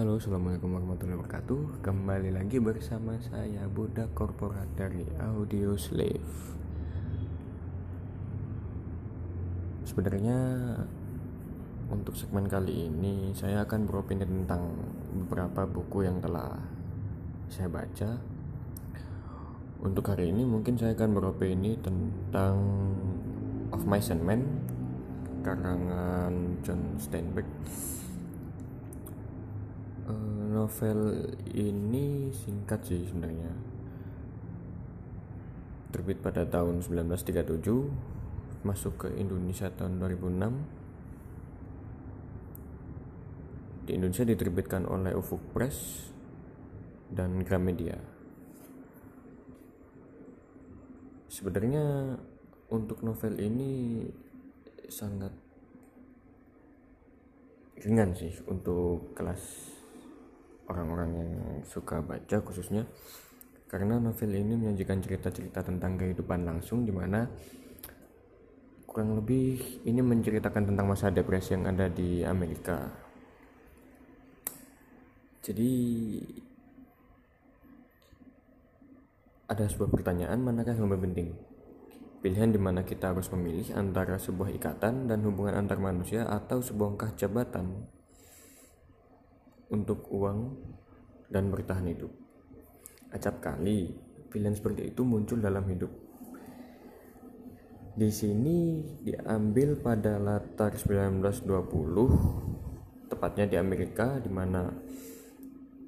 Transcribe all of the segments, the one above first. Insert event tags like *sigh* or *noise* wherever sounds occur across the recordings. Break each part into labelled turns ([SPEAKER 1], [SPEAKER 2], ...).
[SPEAKER 1] Halo, assalamualaikum warahmatullahi wabarakatuh. Kembali lagi bersama saya budak korporat dari Audio Slave. Sebenarnya untuk segmen kali ini saya akan beropini tentang beberapa buku yang telah saya baca. Untuk hari ini mungkin saya akan beropini tentang Of Mice and Men karangan John Steinbeck Eh, novel ini singkat sih sebenarnya. Terbit pada tahun 1937 masuk ke Indonesia tahun 2006 di Indonesia diterbitkan oleh Ufuk Press dan Gramedia. Sebenarnya untuk novel ini sangat ringan sih untuk kelas orang-orang yang suka baca khususnya karena novel ini menyajikan cerita-cerita tentang kehidupan langsung di mana kurang lebih ini menceritakan tentang masa depresi yang ada di Amerika. Jadi ada sebuah pertanyaan manakah yang lebih penting? Pilihan di mana kita harus memilih antara sebuah ikatan dan hubungan antar manusia atau sebuah jabatan untuk uang dan bertahan hidup. Acap kali pilihan seperti itu muncul dalam hidup. Di sini diambil pada latar 1920, tepatnya di Amerika di mana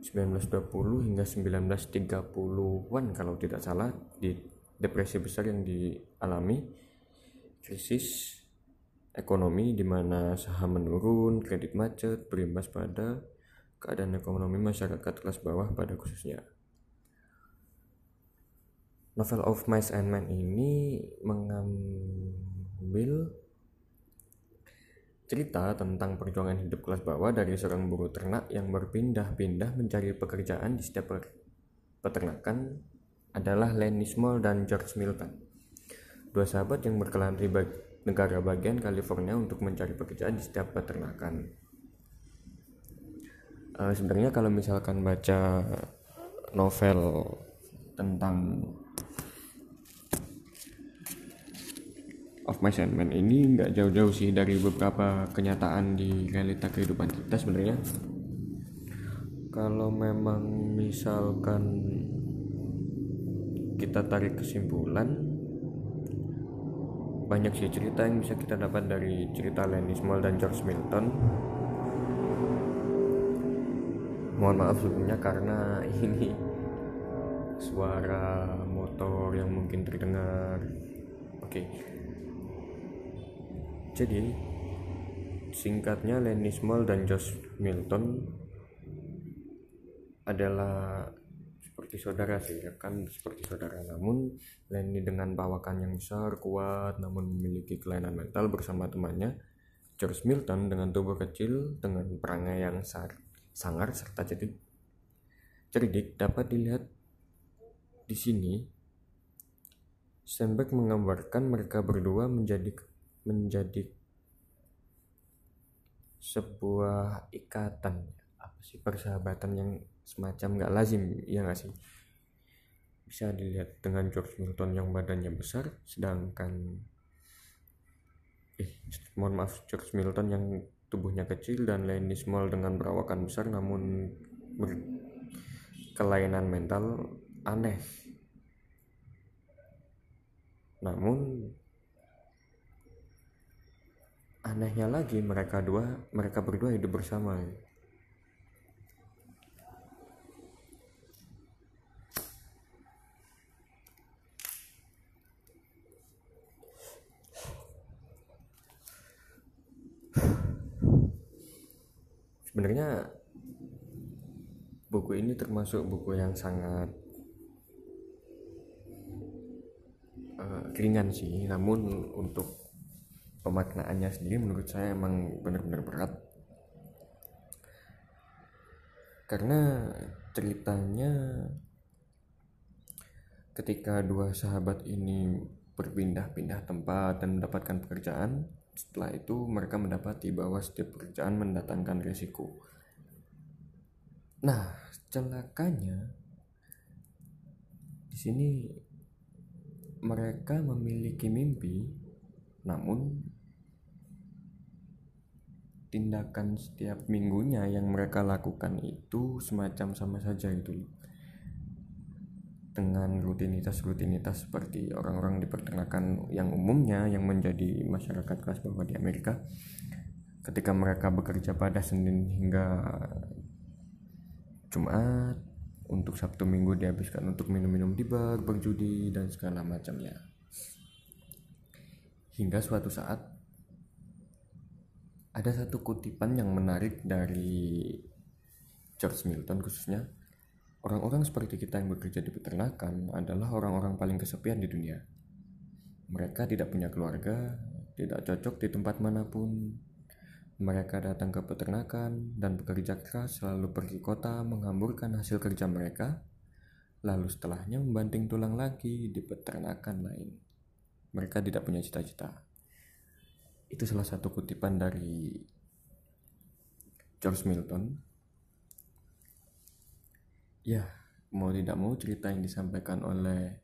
[SPEAKER 1] 1920 hingga 1930-an kalau tidak salah di depresi besar yang dialami krisis ekonomi di mana saham menurun, kredit macet, berimbas pada keadaan ekonomi masyarakat kelas bawah pada khususnya. Novel of Mice and Men ini mengambil cerita tentang perjuangan hidup kelas bawah dari seorang buruh ternak yang berpindah-pindah mencari pekerjaan di setiap peternakan adalah Lenny Small dan George Milton. Dua sahabat yang berkelana di negara bagian California untuk mencari pekerjaan di setiap peternakan. Uh, sebenarnya kalau misalkan baca novel tentang Of My Sandman ini nggak jauh-jauh sih dari beberapa kenyataan di realita kehidupan kita sebenarnya. Kalau memang misalkan kita tarik kesimpulan banyak sih cerita yang bisa kita dapat dari cerita Lenny Small dan George Milton mohon maaf sebelumnya karena *laughs* ini suara motor yang mungkin terdengar. Oke. Jadi singkatnya Lenny Small dan George Milton adalah seperti saudara sih kan seperti saudara. Namun Lenny dengan bawakan yang besar kuat namun memiliki kelainan mental bersama temannya George Milton dengan tubuh kecil dengan perangai yang sar, sangar serta cerdik. Cerdik dapat dilihat di sini. Steinbeck menggambarkan mereka berdua menjadi menjadi sebuah ikatan. Apa sih persahabatan yang semacam nggak lazim ya nggak sih? Bisa dilihat dengan George Milton yang badannya besar sedangkan eh mohon maaf George Milton yang tubuhnya kecil dan Lenny Small dengan perawakan besar namun berkelainan mental aneh. Namun anehnya lagi mereka dua mereka berdua hidup bersama sebenarnya buku ini termasuk buku yang sangat uh, ringan sih. Namun untuk pemaknaannya sendiri menurut saya emang benar-benar berat. Karena ceritanya ketika dua sahabat ini berpindah-pindah tempat dan mendapatkan pekerjaan setelah itu mereka mendapati bahwa setiap pekerjaan mendatangkan risiko. nah celakanya di sini mereka memiliki mimpi namun tindakan setiap minggunya yang mereka lakukan itu semacam sama saja itu dengan rutinitas-rutinitas seperti orang-orang di peternakan yang umumnya yang menjadi masyarakat kelas bawah di Amerika ketika mereka bekerja pada Senin hingga Jumat untuk Sabtu Minggu dihabiskan untuk minum-minum di bar, berjudi dan segala macamnya. Hingga suatu saat ada satu kutipan yang menarik dari George Milton khususnya orang-orang seperti kita yang bekerja di peternakan adalah orang-orang paling kesepian di dunia. Mereka tidak punya keluarga tidak cocok di tempat mana pun. Mereka datang ke peternakan dan bekerja keras selalu pergi kota menghamburkan hasil kerja mereka lalu setelahnya membanting tulang lagi di peternakan lain. Mereka tidak punya cita-cita. Itu salah satu kutipan dari George Milton ya mau tidak mau cerita yang disampaikan oleh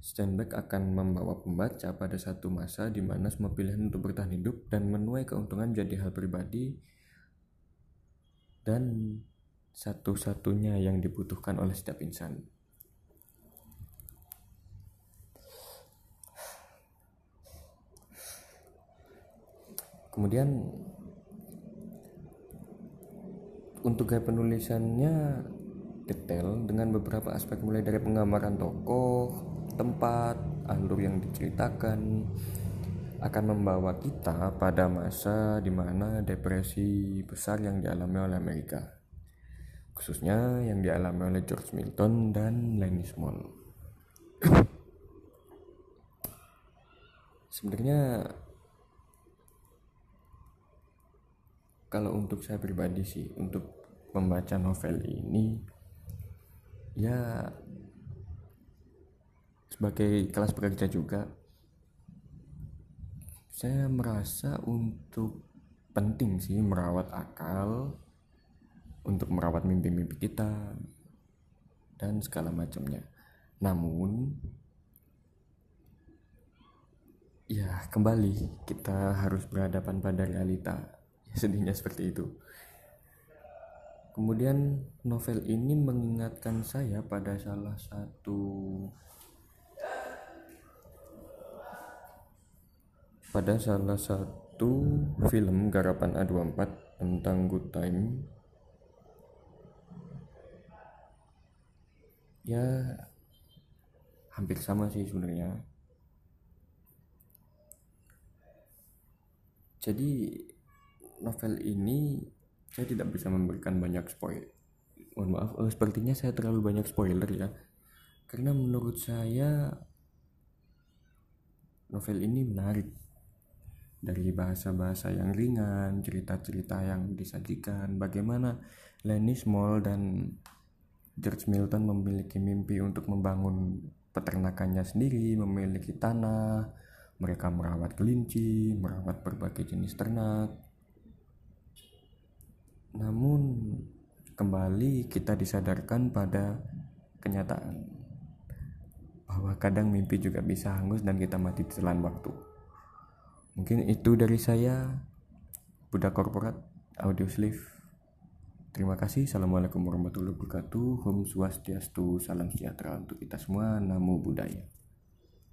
[SPEAKER 1] Steinbeck akan membawa pembaca pada satu masa di mana semua pilihan untuk bertahan hidup dan menuai keuntungan jadi hal pribadi dan satu-satunya yang dibutuhkan oleh setiap insan. kemudian untuk gaya penulisannya detail dengan beberapa aspek mulai dari penggambaran tokoh, tempat, alur yang diceritakan akan membawa kita pada masa di mana depresi besar yang dialami oleh Amerika khususnya yang dialami oleh George Milton dan Lenny Small. Sebenarnya kalau untuk saya pribadi sih untuk membaca novel ini ya sebagai kelas pekerja juga saya merasa untuk penting sih merawat akal untuk merawat mimpi-mimpi kita dan segala macamnya. Namun ya kembali kita harus berhadapan pada realita. *laughs* Sedihnya seperti itu kemudian novel ini mengingatkan saya pada salah satu pada salah satu film garapan A24 tentang Good Time. Ya hampir sama sih sebenarnya. Jadi novel ini saya tidak bisa memberikan banyak spoil mohon maaf oh, sepertinya saya terlalu banyak spoiler ya. Karena menurut saya novel ini menarik. Dari bahasa-bahasa yang ringan, cerita-cerita yang disajikan, bagaimana Lenny Small dan George Milton memiliki mimpi untuk membangun peternakannya sendiri, memiliki tanah, mereka merawat kelinci, merawat berbagai jenis ternak, namun kembali kita disadarkan pada kenyataan bahwa kadang mimpi juga bisa hangus dan kita mati telan waktu. Mungkin itu dari saya, Budak Korporat, Audio Sleeve. Terima kasih. Assalamualaikum warahmatullahi wabarakatuh. Hum Swastiastu. Salam sejahtera untuk kita semua. Namo Buddhaya.